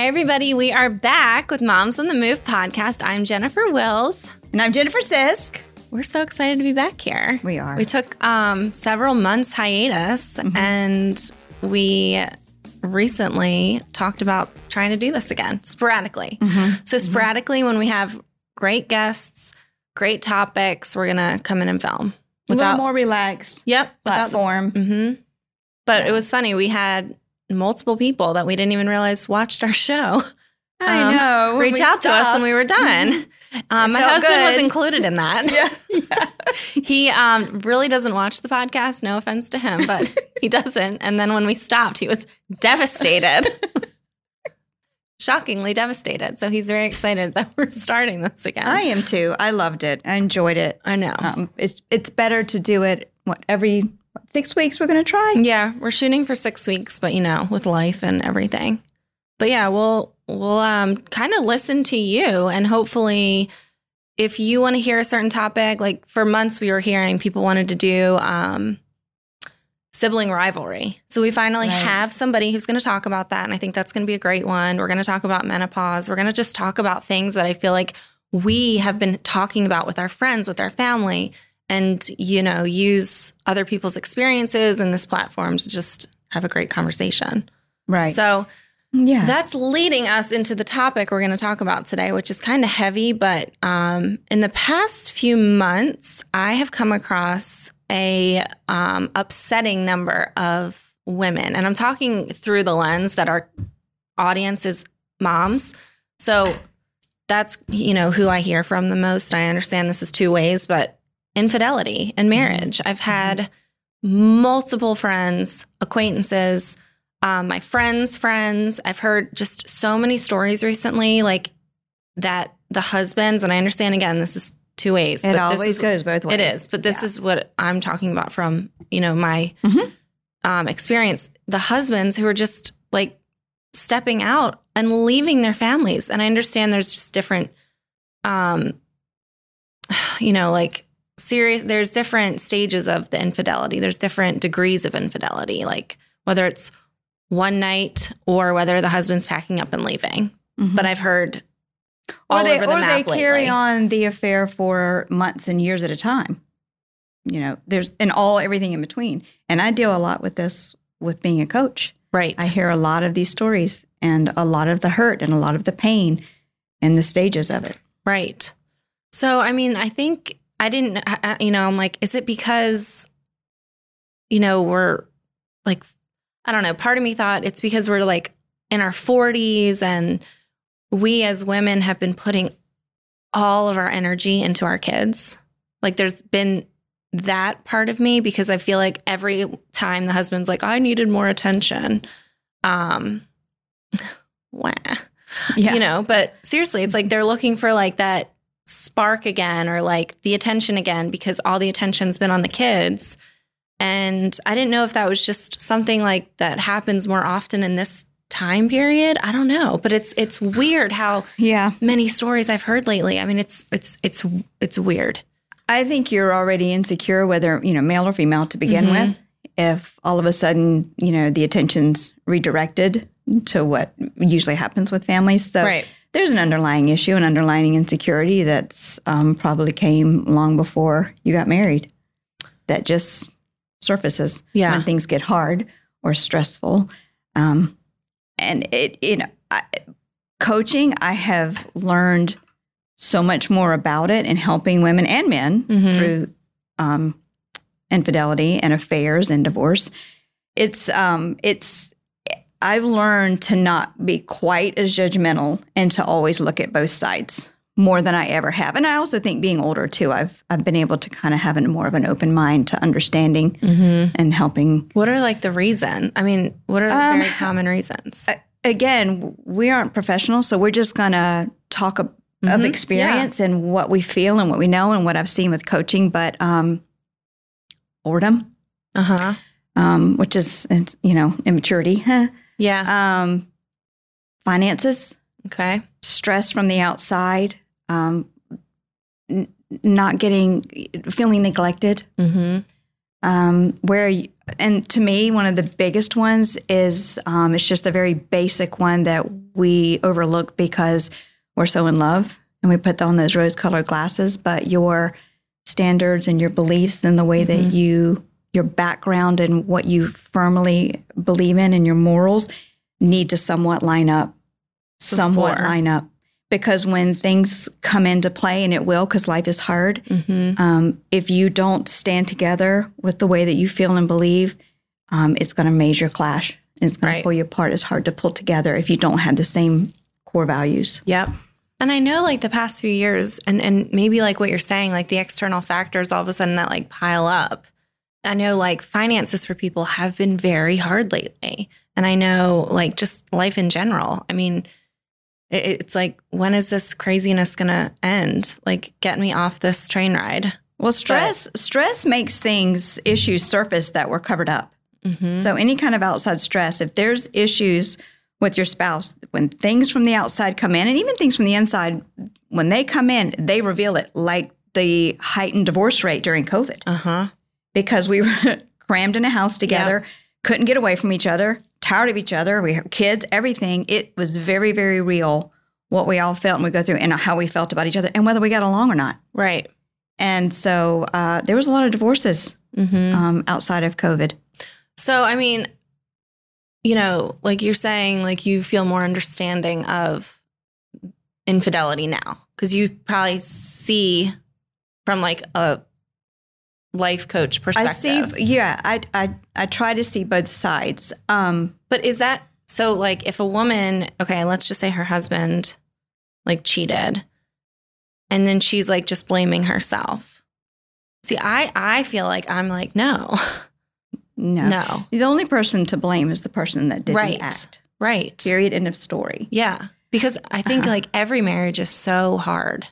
Hey, everybody, we are back with Moms on the Move podcast. I'm Jennifer Wills. And I'm Jennifer Sisk. We're so excited to be back here. We are. We took um, several months hiatus mm-hmm. and we recently talked about trying to do this again sporadically. Mm-hmm. So, mm-hmm. sporadically, when we have great guests, great topics, we're going to come in and film. Without, a little more relaxed. Yep. Platform. mm-hmm. But yeah. it was funny. We had multiple people that we didn't even realize watched our show. I um, know. Reach out stopped. to us when we were done. Mm-hmm. Um, my husband good. was included in that. yeah, yeah. he um, really doesn't watch the podcast. No offense to him, but he doesn't. And then when we stopped, he was devastated. Shockingly devastated. So he's very excited that we're starting this again. I am too. I loved it. I enjoyed it. I know. Um, it's it's better to do it what every six weeks we're going to try. Yeah, we're shooting for six weeks, but you know, with life and everything. But yeah, we'll we'll um, kind of listen to you, and hopefully, if you want to hear a certain topic, like for months we were hearing people wanted to do um, sibling rivalry. So we finally right. have somebody who's going to talk about that, and I think that's going to be a great one. We're going to talk about menopause. We're going to just talk about things that I feel like we have been talking about with our friends, with our family and you know use other people's experiences in this platform to just have a great conversation. Right. So yeah. that's leading us into the topic we're going to talk about today which is kind of heavy but um, in the past few months i have come across a um, upsetting number of women and i'm talking through the lens that our audience is moms. So that's you know who i hear from the most. I understand this is two ways but infidelity in mm-hmm. marriage. I've had multiple friends, acquaintances, um, my friends' friends. I've heard just so many stories recently, like that the husbands, and I understand again, this is two ways. It always is, goes both ways. It is, but this yeah. is what I'm talking about from you know my mm-hmm. um, experience. The husbands who are just like stepping out and leaving their families, and I understand there's just different, um, you know, like serious there's different stages of the infidelity. There's different degrees of infidelity like whether it's one night or whether the husband's packing up and leaving. Mm-hmm. but i've heard or they, the or they lately. carry on the affair for months and years at a time. You know there's and all everything in between. And i deal a lot with this with being a coach. Right. I hear a lot of these stories and a lot of the hurt and a lot of the pain and the stages of it. Right. So i mean i think I didn't, you know, I'm like, is it because, you know, we're like, I don't know, part of me thought it's because we're like in our 40s and we as women have been putting all of our energy into our kids. Like there's been that part of me because I feel like every time the husband's like, I needed more attention. Um, wah. Yeah. You know, but seriously, it's like they're looking for like that spark again or like the attention again because all the attention's been on the kids. And I didn't know if that was just something like that happens more often in this time period. I don't know, but it's it's weird how yeah many stories I've heard lately. I mean, it's it's it's it's weird. I think you're already insecure, whether you know male or female to begin mm-hmm. with. If all of a sudden you know the attention's redirected to what usually happens with families, so right there's an underlying issue, an underlying insecurity that's um, probably came long before you got married that just surfaces yeah. when things get hard or stressful. Um, and it, you know, I, coaching, I have learned so much more about it and helping women and men mm-hmm. through um, infidelity and affairs and divorce. It's um, it's I've learned to not be quite as judgmental and to always look at both sides more than I ever have. And I also think being older too, I've I've been able to kind of have a more of an open mind to understanding mm-hmm. and helping. What are like the reason? I mean, what are the um, very common reasons? Again, we aren't professionals, so we're just gonna talk of, mm-hmm. of experience yeah. and what we feel and what we know and what I've seen with coaching. But um, boredom, uh huh, um, which is you know immaturity. Huh? Yeah. Um, finances. Okay. Stress from the outside. Um, n- not getting, feeling neglected. Mm-hmm. um, where you, and to me one of the biggest ones is um, it's just a very basic one that we overlook because we're so in love and we put on those rose colored glasses but your standards and your beliefs and the way mm-hmm. that you your background and what you firmly believe in and your morals need to somewhat line up. Somewhat line up. Because when things come into play and it will because life is hard mm-hmm. um, if you don't stand together with the way that you feel and believe um, it's going to major clash. It's going right. to pull you apart. It's hard to pull together if you don't have the same core values. Yep. And i know like the past few years and and maybe like what you're saying like the external factors all of a sudden that like pile up i know like finances for people have been very hard lately. And i know like just life in general. I mean it's like when is this craziness going to end? Like get me off this train ride. Well stress but, stress makes things issues surface that were covered up. Mm-hmm. so any kind of outside stress if there's issues with your spouse when things from the outside come in and even things from the inside when they come in they reveal it like the heightened divorce rate during covid. Uh-huh because we were crammed in a house together couldn't get away from each other tired of each other. We have kids, everything. It was very, very real what we all felt and we go through and how we felt about each other and whether we got along or not. Right. And so uh, there was a lot of divorces mm-hmm. um, outside of COVID. So, I mean, you know, like you're saying, like you feel more understanding of infidelity now because you probably see from like a life coach perspective. I see. Yeah, I I I try to see both sides. Um, but is that so? Like, if a woman, okay, let's just say her husband like cheated, and then she's like just blaming herself. See, I I feel like I'm like no, no, no. The only person to blame is the person that did right. the act. Right. Period. End of story. Yeah, because I think uh-huh. like every marriage is so hard.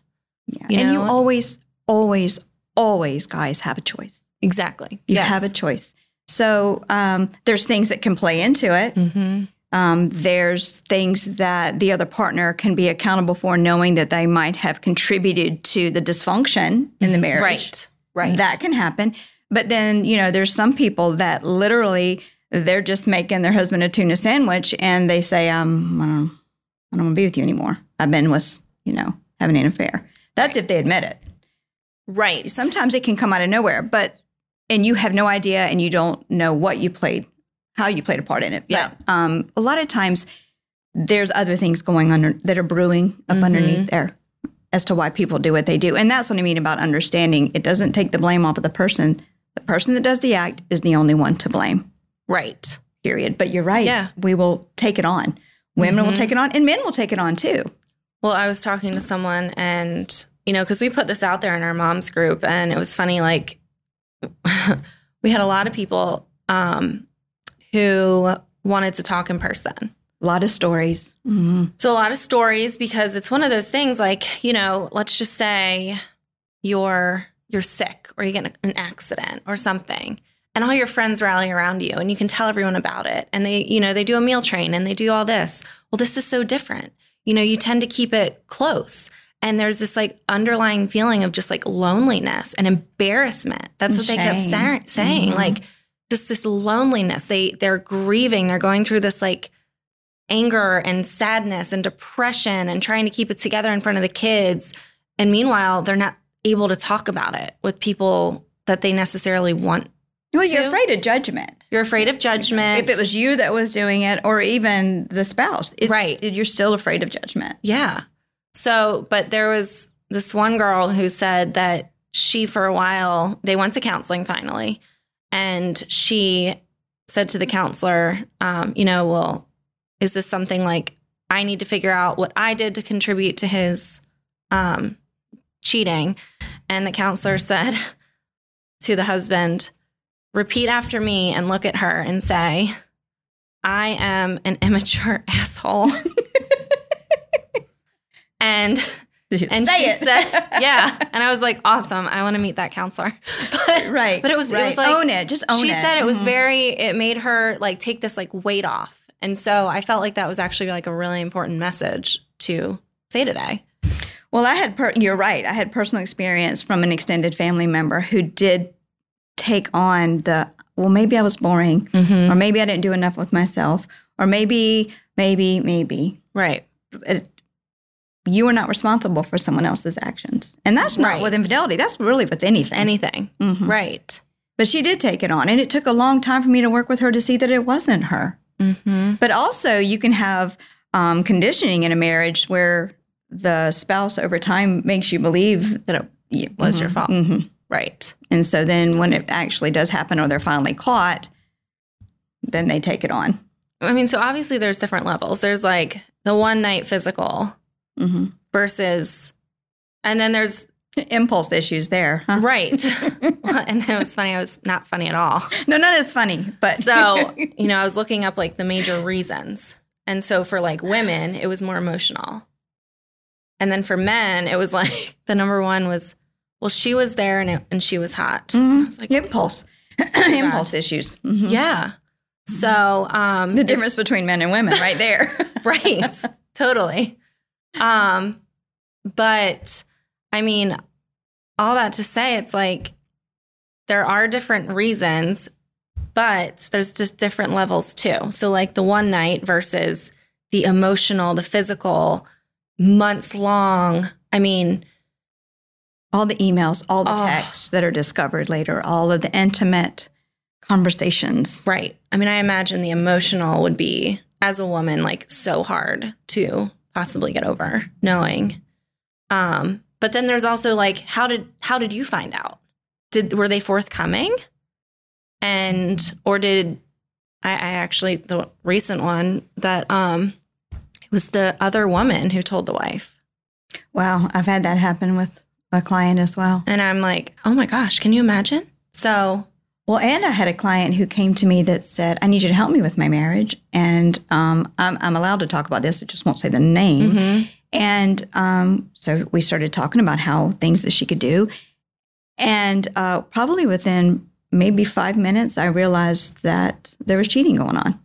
Yeah, you and you always, always, always, guys, have a choice. Exactly. You yes. have a choice. So um, there's things that can play into it. Mm-hmm. Um, there's things that the other partner can be accountable for, knowing that they might have contributed to the dysfunction in the marriage. Right. Right. That can happen. But then, you know, there's some people that literally they're just making their husband a tuna sandwich and they say, um, I don't, I don't want to be with you anymore. I've been with, you know, having an affair. That's right. if they admit it. Right. Sometimes it can come out of nowhere, but and you have no idea and you don't know what you played, how you played a part in it. Yeah. But um, a lot of times there's other things going on that are brewing up mm-hmm. underneath there as to why people do what they do. And that's what I mean about understanding. It doesn't take the blame off of the person. The person that does the act is the only one to blame. Right. Period. But you're right. Yeah. We will take it on. Women mm-hmm. will take it on and men will take it on too. Well, I was talking to someone and you know, because we put this out there in our mom's group, and it was funny. Like, we had a lot of people um, who wanted to talk in person. A lot of stories. Mm-hmm. So, a lot of stories because it's one of those things like, you know, let's just say you're you're sick or you get an accident or something and all your friends rally around you and you can tell everyone about it and they you know they do a meal train and they do all this well this is so different you know you tend to keep it close and there's this like underlying feeling of just like loneliness and embarrassment. That's what Shame. they kept sa- saying. Mm-hmm. Like just this loneliness. They they're grieving. They're going through this like anger and sadness and depression and trying to keep it together in front of the kids. And meanwhile, they're not able to talk about it with people that they necessarily want well, you're afraid of judgment. You're afraid of judgment. If it was you that was doing it, or even the spouse, right? You're still afraid of judgment. Yeah. So, but there was this one girl who said that she, for a while, they went to counseling finally. And she said to the counselor, um, you know, well, is this something like I need to figure out what I did to contribute to his um, cheating? And the counselor said to the husband, repeat after me and look at her and say, I am an immature asshole. and and Say she it. said, "Yeah," and I was like, "Awesome! I want to meet that counselor." But right, but it was right. it was like own it, just own she it. She said it was mm-hmm. very. It made her like take this like weight off, and so I felt like that was actually like a really important message to say today. Well, I had per- you're right. I had personal experience from an extended family member who did take on the well maybe i was boring Mhm. or maybe i didn't do enough with myself or maybe maybe maybe Right. it, you are not responsible for someone else's actions and that's not Right. with infidelity that's really with anything Anything. Mhm. Right. but she did take it on and it took a long time for me to work with her to see that it wasn't her Mm-hmm. but also you can have um, conditioning in a marriage where the spouse over time makes you believe That it yeah, was your fault. hmm Right. And so then when it actually does happen or they're finally caught, then they take it on. I mean, so obviously there's different levels. There's like the one night physical hmm versus, and then there's Impulse issues there. Huh? right. and it was funny. I was not funny at all. No, none is funny, but So, you know, I was looking up like the major reasons. And so for like women, it was more emotional. And then for men, it was like the number one was, well, she was there and, it, and she was hot. Mhm. I was like, impulse, impulse issues. Mhm. yeah. So, um, The difference between men and women, right there. right totally um but i mean all that to say it's like there are different reasons but there's just different levels too so like the one night versus the emotional the physical months long i mean all the emails, all the Oh. texts that are discovered later, all of the intimate conversations. right i mean i imagine the emotional would be as a woman like so hard to possibly get over knowing. Um but then there's also like how did how did you find out? Did were they forthcoming? And or did I, I actually the recent one that um it was the other woman who told the wife. Wow, I've had that happen with a client as well. and i'm like oh my gosh can you imagine? So Well, and I had a client who came to me that said, "I need you to help me with my marriage," and um, I'm, I'm allowed to talk about this. I just won't say the name. mhm, And um, so we started talking about how things that she could do. And uh, probably within maybe five minutes, I realized that there was cheating going on.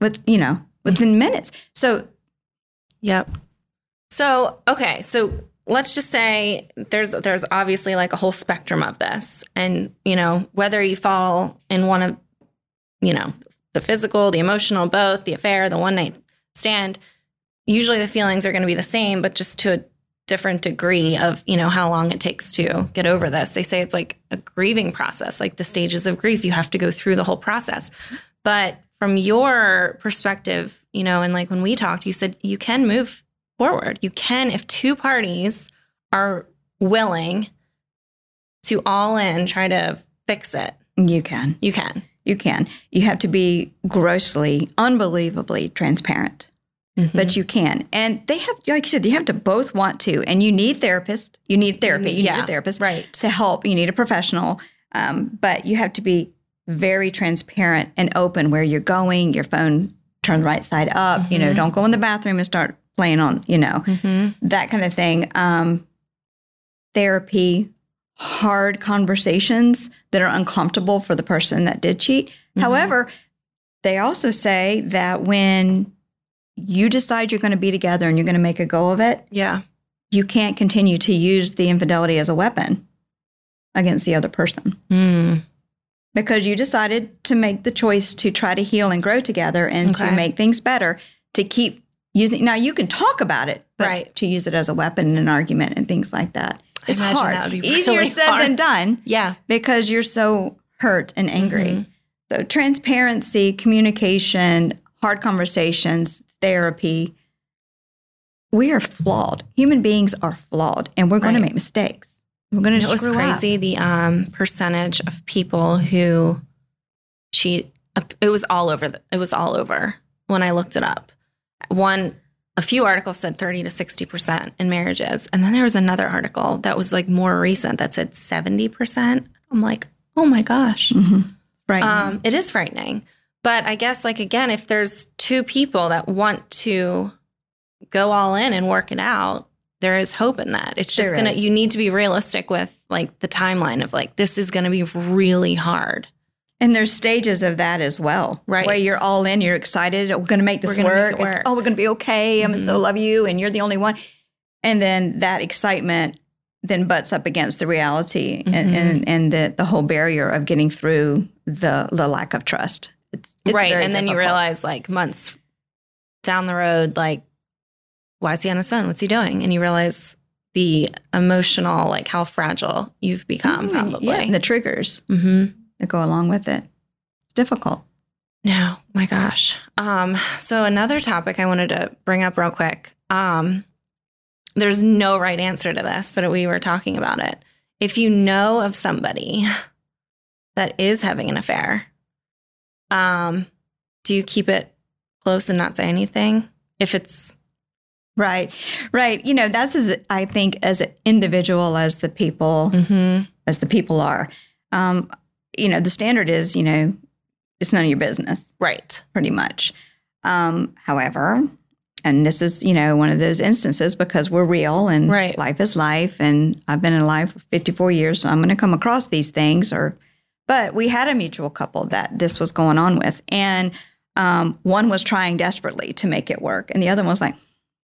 With you know, within minutes. So Yep. So, okay, so let's just say there's there's obviously like a whole spectrum of this. And, you know, whether you fall in one of, you know, the physical, the emotional, both, the affair, the one night stand, usually the feelings are going to be the same, but just to a different degree of, you know, how long it takes to get over this. They say it's like a grieving process, like the stages of grief. You have to go through the whole process. But from your perspective, you know, and like when we talked, you said you can move forward. You can, if two parties are willing to all in try to fix it, you can, you can. you can. You have to be grossly, unbelievably transparent. but you can. And they have, like you said, you have to both want to. And you need therapists. You need therapy. You Yeah, need a therapist right. to help. You need a professional. Um, but you have to be very transparent and open where you're going. Your phone turned right side up. You know, Mhm. don't go in the bathroom and start playing on. You know, hmm that kind of thing. Um, therapy, hard conversations that are uncomfortable for the person that did cheat. Mhm. However, they also say that when you decide you're going to be together and you're going to make a go of it, Yeah. you can't continue to use the infidelity as a weapon against the other person Mm. because you decided to make the choice to try to heal and grow together and to make things better to keep using now you can talk about it but Right. to use it as a weapon in an argument and things like that it's hard that would be easier really said than done Yeah. because you're so hurt and angry Mhm. so transparency communication hard conversations therapy we are flawed human beings are flawed and we're going to make mistakes we're going to it was screw up. crazy the um, percentage of people who cheat. It was all over. The, it was all over when I looked it up. One, a few articles said thirty to sixty percent in marriages, and then there was another article that was like more recent that said seventy percent. I'm like, oh my gosh, Mhm. right um, it is frightening. But I guess like again, if there's two people that want to go all in and work it out, there is hope in that. It's just There gonna is. you need to be realistic with like the timeline of like this is gonna be really hard. And there's stages of that as well. Right. Where you're all in, you're excited, we're going to make this gonna make work. It's- work. oh, we're going to be okay. I'm so love you, and you're the only one. And then that excitement then butts up against the reality mm-hmm. and, and, and the, the whole barrier of getting through the the lack of trust. It's, it's right, and then you realize like months down the road, like, why is he on his phone? What's he doing? And you realize the emotional, like how fragile you've become, mm-hmm. probably. Yeah, the triggers mm-hmm. That go along with it. It's difficult. No, my gosh. Um, so another topic I wanted to bring up real quick. Um, there's no right answer to this, but we were talking about it. If you know of somebody that is having an affair, um, do you keep it close and not say anything? If it's right, right, you know, that's as I think as individual as the people mm-hmm. as the people are. Um, you know, the standard is, you know, it's none of your business, right? Pretty much. Um, however, and this is you know one of those instances because we're real and right. life is life and i've been in life for 54 years so i'm going to come across these things or but we had a mutual couple that this was going on with and um, one was trying desperately to make it work and the other one was like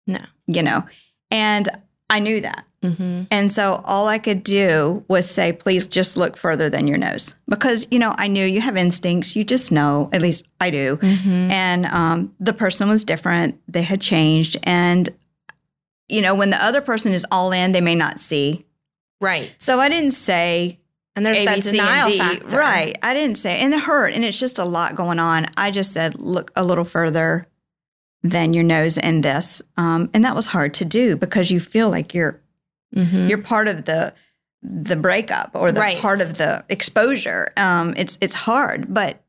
no you know and i knew that Mm-hmm. And so all I could do was say, please just look further than your nose. Because, you know, I knew you have instincts. You just know, at least I do. Mm-hmm. And um, the person was different. They had changed. And, you know, when the other person is all in, they may not see. Right. So I didn't say, and there's A, that denial factor. Right. I didn't say, and it hurt. And it's just a lot going on. I just said, look a little further than your nose in this. Um, and that was hard to do because you feel like you're Mm-hmm. You're part of the the breakup or the right. part of the exposure. Um, it's it's hard, but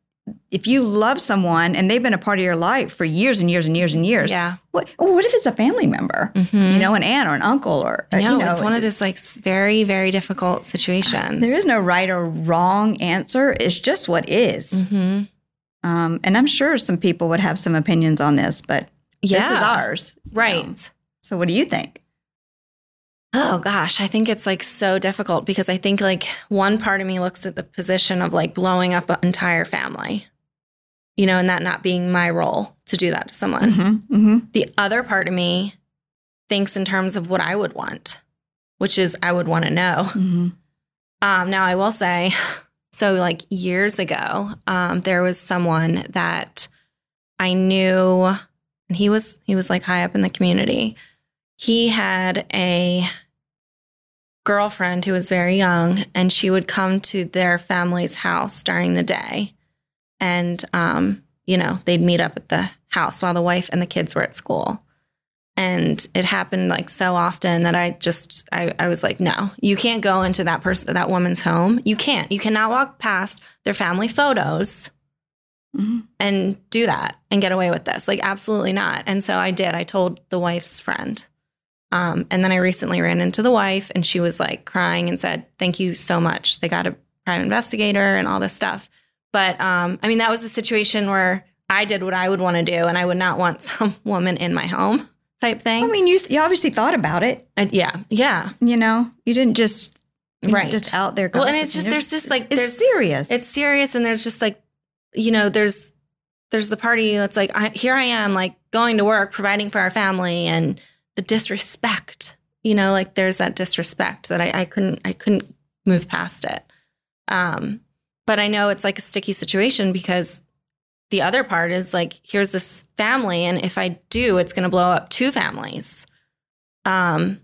if you love someone and they've been a part of your life for years and years and years and years, yeah. What what if it's a family member? Mm-hmm. You know, an aunt or an uncle or no, you know, it's one of those like very very difficult situations. There is no right or wrong answer. It's just what is. Mm-hmm. Um, and I'm sure some people would have some opinions on this, but yeah. this is ours, right? Know? So, what do you think? Oh gosh, I think it's like so difficult because I think like one part of me looks at the position of like blowing up an entire family, you know, and that not being my role to do that to someone. Mm-hmm, mm-hmm. The other part of me thinks in terms of what I would want, which is I would want to know. Mm-hmm. Um, now, I will say, so like years ago, um, there was someone that I knew, and he was he was like high up in the community. He had a girlfriend who was very young, and she would come to their family's house during the day. And, um, you know, they'd meet up at the house while the wife and the kids were at school. And it happened like so often that I just, I, I was like, no, you can't go into that person, that woman's home. You can't. You cannot walk past their family photos mm-hmm. and do that and get away with this. Like, absolutely not. And so I did. I told the wife's friend. Um, and then I recently ran into the wife and she was like crying and said, Thank you so much. They got a private investigator and all this stuff. But um, I mean, that was a situation where I did what I would want to do and I would not want some woman in my home type thing. I mean, you, th- you obviously thought about it. Yeah. Yeah. You know, you didn't just, you right. just out there. Go. Well, and it's just, there's just like, it's serious. It's serious. And there's just like, you know, there's, there's the party that's like, I, here I am, like going to work, providing for our family and, the disrespect you know like there's that disrespect that I, I couldn't i couldn't move past it. Um but i know it's like a sticky situation because the other part is like here's this family and if i do it's going to blow up two families. Um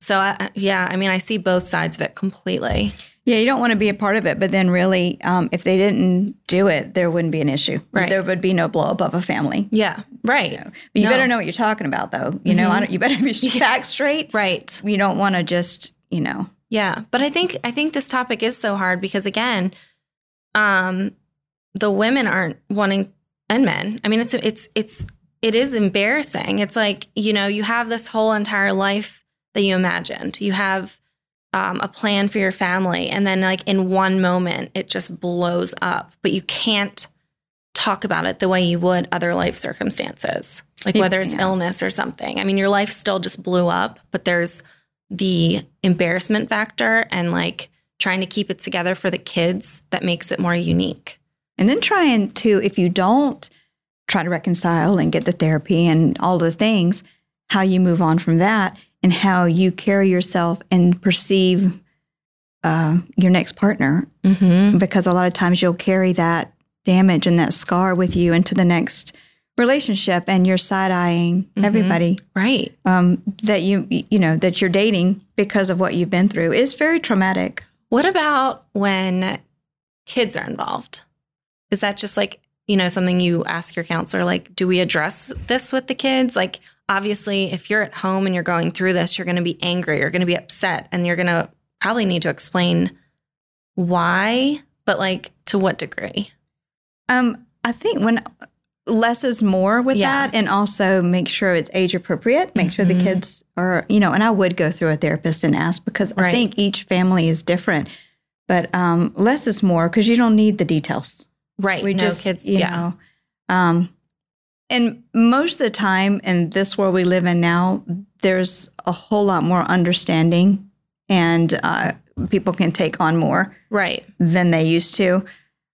so I, yeah i mean i see both sides of it completely yeah, you don't want to be a part of it, but then really, um, if they didn't do it, there wouldn't be an issue. Right. There would be no blow up of a family. Yeah, right. You, know? but you no. better know what you're talking about, though. You mm-hmm. know, I don't, you better be facts straight. Right. You don't want to just, you know. Yeah, but I think I think this topic is so hard because again, um, the women aren't wanting and men. I mean, it's it's it's it is embarrassing. It's like you know you have this whole entire life that you imagined. You have um, a plan for your family and then like in one moment it just blows up but you can't talk about it the way you would other life circumstances like whether it's yeah. illness or something i mean your life still just blew up but there's the embarrassment factor and like trying to keep it together for the kids that makes it more unique and then trying to if you don't try to reconcile and get the therapy and all the things how you move on from that in how you carry yourself and perceive uh, your next partner. Mm-hmm. Because a lot of times you'll carry that damage and that scar with you into the next relationship, and you're side eyeing Mhm. everybody Right. um, that you you know that you're dating because of what you've been through. is very traumatic. What about when kids are involved? Is that just like, you know, something you ask your counselor? Like, do we address this with the kids? Like, obviously, if you're at home and you're going through this, you're going to be angry, you're going to be upset, and you're going to probably need to explain why, but like to what degree? Um, I think when less is more with Yeah. that, and also make sure it's age appropriate. Make sure the Mhm. kids are, you know. And I would go through a therapist and ask because I think each family is different. But um, less is more because you don't need the details. Right. We no just, kids. you yeah. know. Um, and most of the time in this world we live in now, there's a whole lot more understanding, and uh, people can take on more Right. than they used to,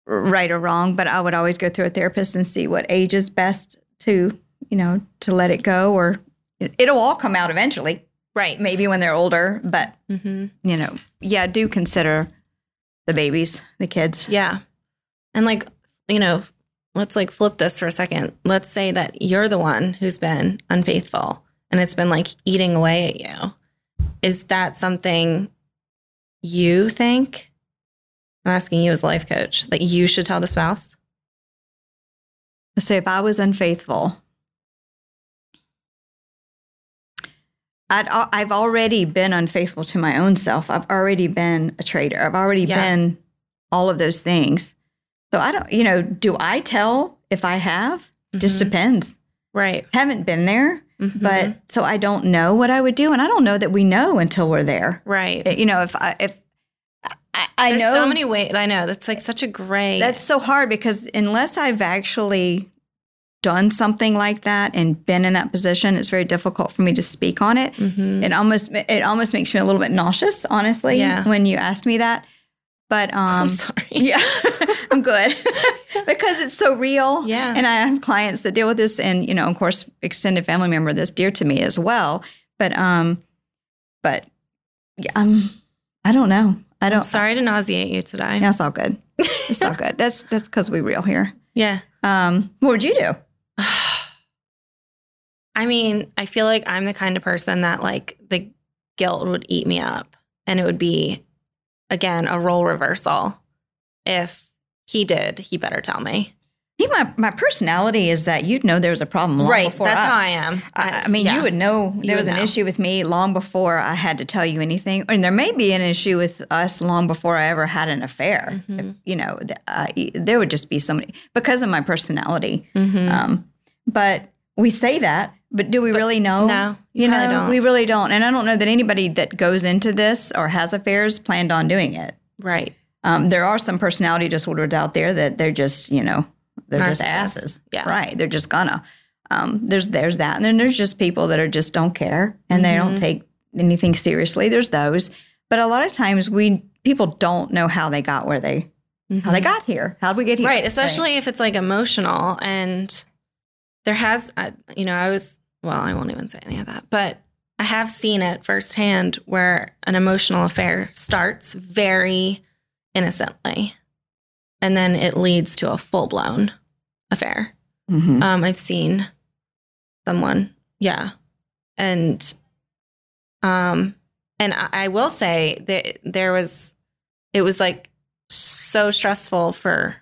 right or wrong. But I would always go through a therapist and see what age is best to, you know, to let it go, or it- it'll all come out eventually, Right. maybe when they're older. But hmm you know, yeah, do consider the babies, the kids. Yeah. And like, you know, let's like flip this for a second. Let's say that you're the one who's been unfaithful and it's been like eating away at you. Is that something you think? I'm asking you as a life coach that you should tell the spouse? So if I was unfaithful, I'd, I've already been unfaithful to my own self. I've already been a traitor. I've already Yeah. been all of those things. So I don't, you know, do I tell if I have? Just Mhm. depends. Right. Haven't been there, Mhm. but so I don't know what I would do, and I don't know that we know until we're there. right. You know, if I if I, I There's know so many ways. I know that's like such a gray. that's so hard because unless I've actually done something like that and been in that position, it's very difficult for me to speak on it. Mhm. It almost it almost makes me a little bit nauseous, honestly, Yeah. when you asked me that. But um, I'm sorry. yeah, I'm good because it's so real. Yeah. and I have clients that deal with this, and you know, of course, extended family member that's dear to me as well. But um, but yeah, um, I don't know. I I'm don't. sorry to nauseate you today. That's all good. It's all good. That's that's because we're real here. yeah. Um, what would you do? I mean, I feel like I'm the kind of person that like the guilt would eat me up and it would be again a role reversal. If he did, he better tell me. See, my my personality is that you'd know there was a problem long right. before That's I, how I am. I, I mean, yeah. you would know You there was an know. issue with me long before I had to tell you anything, and there may be an issue with us long before I ever had an affair. Mhm. If, you know, uh, there would just be so many because of my personality. Mhm. Um, but we say that, but do we really know? no, you, you know, don't. we really don't. And I don't know that anybody that goes into this or has affairs planned on doing it. right. Um, there are some personality disorders out there that they're just, you know, they're just asses. Yeah. Right. They're just gonna. Um, there's there's that. And then there's just people that are just don't care and they don't Mhm. take anything seriously. There's those. But a lot of times we people don't know how they got where they how they Mhm. got here. How did we get here? Right. Especially if it's like emotional and there has, I- you know, I was, well, I won't even say any of that, but I have seen it firsthand where an emotional affair starts very innocently and then it leads to a full blown affair. Mhm. Um, I've seen someone, yeah, and um, and I, I will say that there was, it was like so stressful for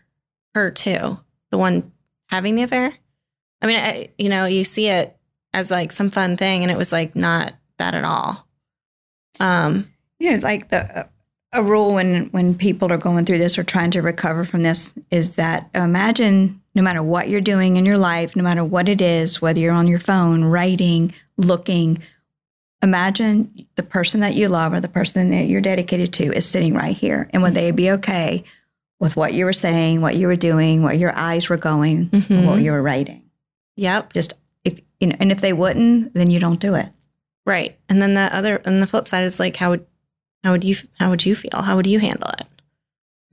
her too, the one having the affair. I mean, I, you know, you see it as like some fun thing, and it was like not that at all. Um, you know, it's like the a rule when when people are going through this or trying to recover from this is that imagine no matter what you're doing in your life, no matter what it is, whether you're on your phone, writing, looking, imagine the person that you love or the person that you're dedicated to is sitting right here, and would they be okay with what you were saying, what you were doing, what your eyes were going, Mhm. what you were writing? yep, Just you know, and if they wouldn't, then you don't do it. right. And then the other, and the flip side is like, how would, how would you, how would you feel? How would you handle it?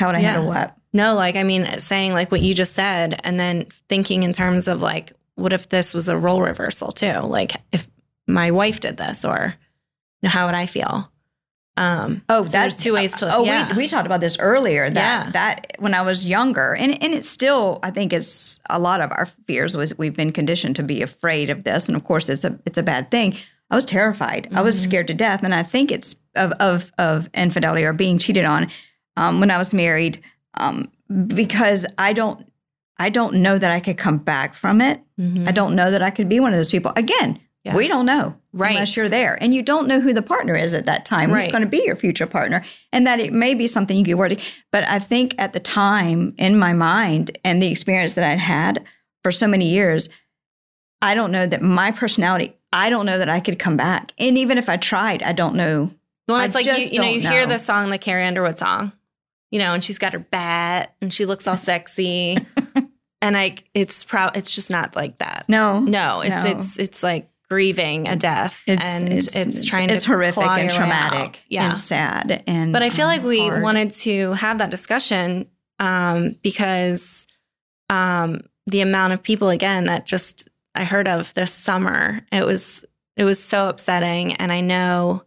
How would I Yeah. handle what? No, like I mean, saying like what you just said, and then thinking in terms of like, what if this was a role reversal too? Like if my wife did this, or you know, how would I feel? Um, Oh, so that's two ways to. Oh, yeah. we, we talked about this earlier. That Yeah. that when I was younger, and and it's still, I think it's a lot of our fears was we've been conditioned to be afraid of this, and of course it's a it's a bad thing. I was terrified. I was Mhm. scared to death, and I think it's of of of infidelity or being cheated on um, when I was married, um, because I don't I don't know that I could come back from it. Mhm. I don't know that I could be one of those people again. Yeah. We don't know Right. unless you're there, and you don't know who the partner is at that time. Right. Who's going to be your future partner, and that it may be something you get worthy. But I think at the time, in my mind, and the experience that I'd had for so many years, I don't know that my personality. I don't know that I could come back, and even if I tried, I don't know. Well, I it's like you, you know, you hear the song, the Carrie Underwood song, you know, and she's got her bat and she looks all sexy, and like it's proud. It's just not like that. No, No, it's No. it's it's like grieving a death, it's and it's, trying it's to horrific claw and traumatic Yeah, and sad and. but I feel um, like we hard. wanted to have that discussion um, because um, the amount of people again that just I heard of this summer, it was it was so upsetting, and I know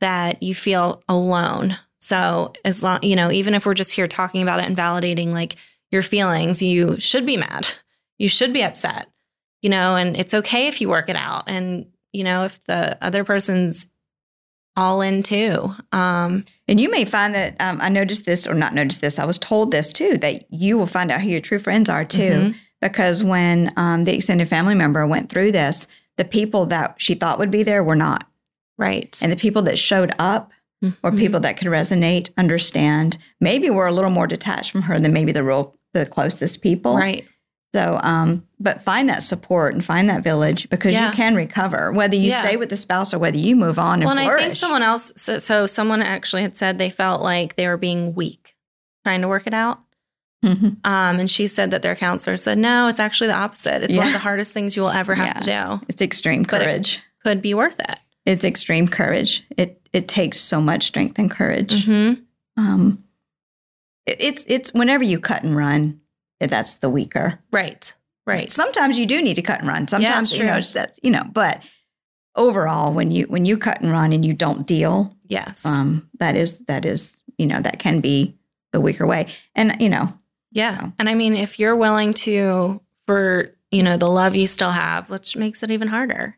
that you feel alone. So as long you know, even if we're just here talking about it and validating like your feelings, you should be mad, you should be upset, you know, and it's okay if you work it out, and you know if the other person's all in too. Um, And you may find that um, I noticed this or not noticed this. I was told this too that you will find out who your true friends are too. Mhm. Because when um, the extended family member went through this, the people that she thought would be there were not. Right. And the people that showed up or Mhm. people that could resonate, understand, maybe were a little more detached from her than maybe the real, the closest people. Right. So, um, but find that support and find that village because Yeah. you can recover, whether you Yeah. stay with the spouse or whether you move on and Well, and I think someone else, so, so someone actually had said they felt like they were being weak trying to work it out. Mhm. Um, and she said that their counselor said, no, it's actually the opposite. It's one of the hardest things you will ever have to do. It's extreme But it- courage. Could be worth it. it's extreme courage. It it takes so much strength and courage. hmm Um, it- it's it's whenever you cut and run, that's the weaker. Right. Right. Sometimes you do need to cut and run. Sometimes it's you know it's that you know, but overall, when you when you cut and run and you don't deal, yes. um, that is that is you know that can be the weaker way. And you know, yeah. so. And I mean, if you're willing to, for, you know, the love you still have, which makes it even harder,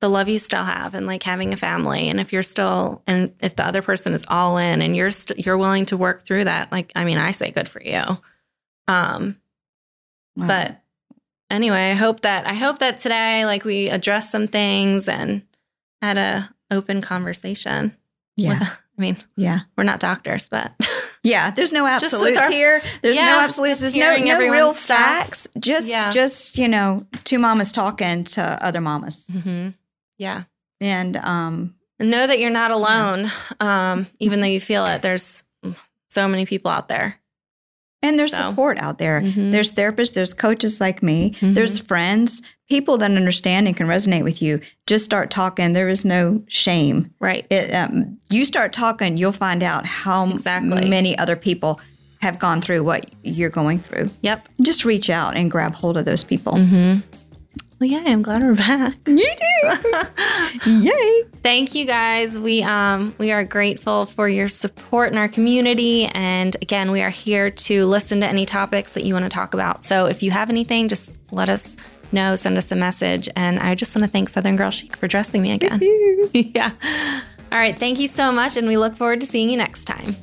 the love you still have and like having a family. And if you're still, and if the other person is all in and you're, st- you're willing to work through that, like, I mean, I say good for you. Um, well, but anyway, I hope that, I hope that today, like we addressed some things and had a open conversation. yeah, With, I mean, yeah, we're not doctors, but yeah. There's no absolutes our- here. There's no absolutes. There's no no real stuff. facts. Just Yeah. just you know, two mamas talking to other mamas, Mhm. yeah. and um, And know that you're not alone, um, even though you feel it. There's so many people out there. And there's So. support out there. Mhm. There's therapists, there's coaches like me, Mhm. there's friends, people that understand and can resonate with you. Just start talking. There is no shame. Right. It, um, you start talking, you'll find out how Exactly. many other people have gone through what you're going through. yep. Just reach out and grab hold of those people. Mm-hmm. Well, yeah, I'm glad we're back. You too. Yay. Thank you guys. We um we are grateful for your support in our community and again, we are here to listen to any topics that you want to talk about. So if you have anything, just let us know, send us a message and I just want to thank Southern Girl Chic for dressing me again. yeah. All right, thank you so much and we look forward to seeing you next time.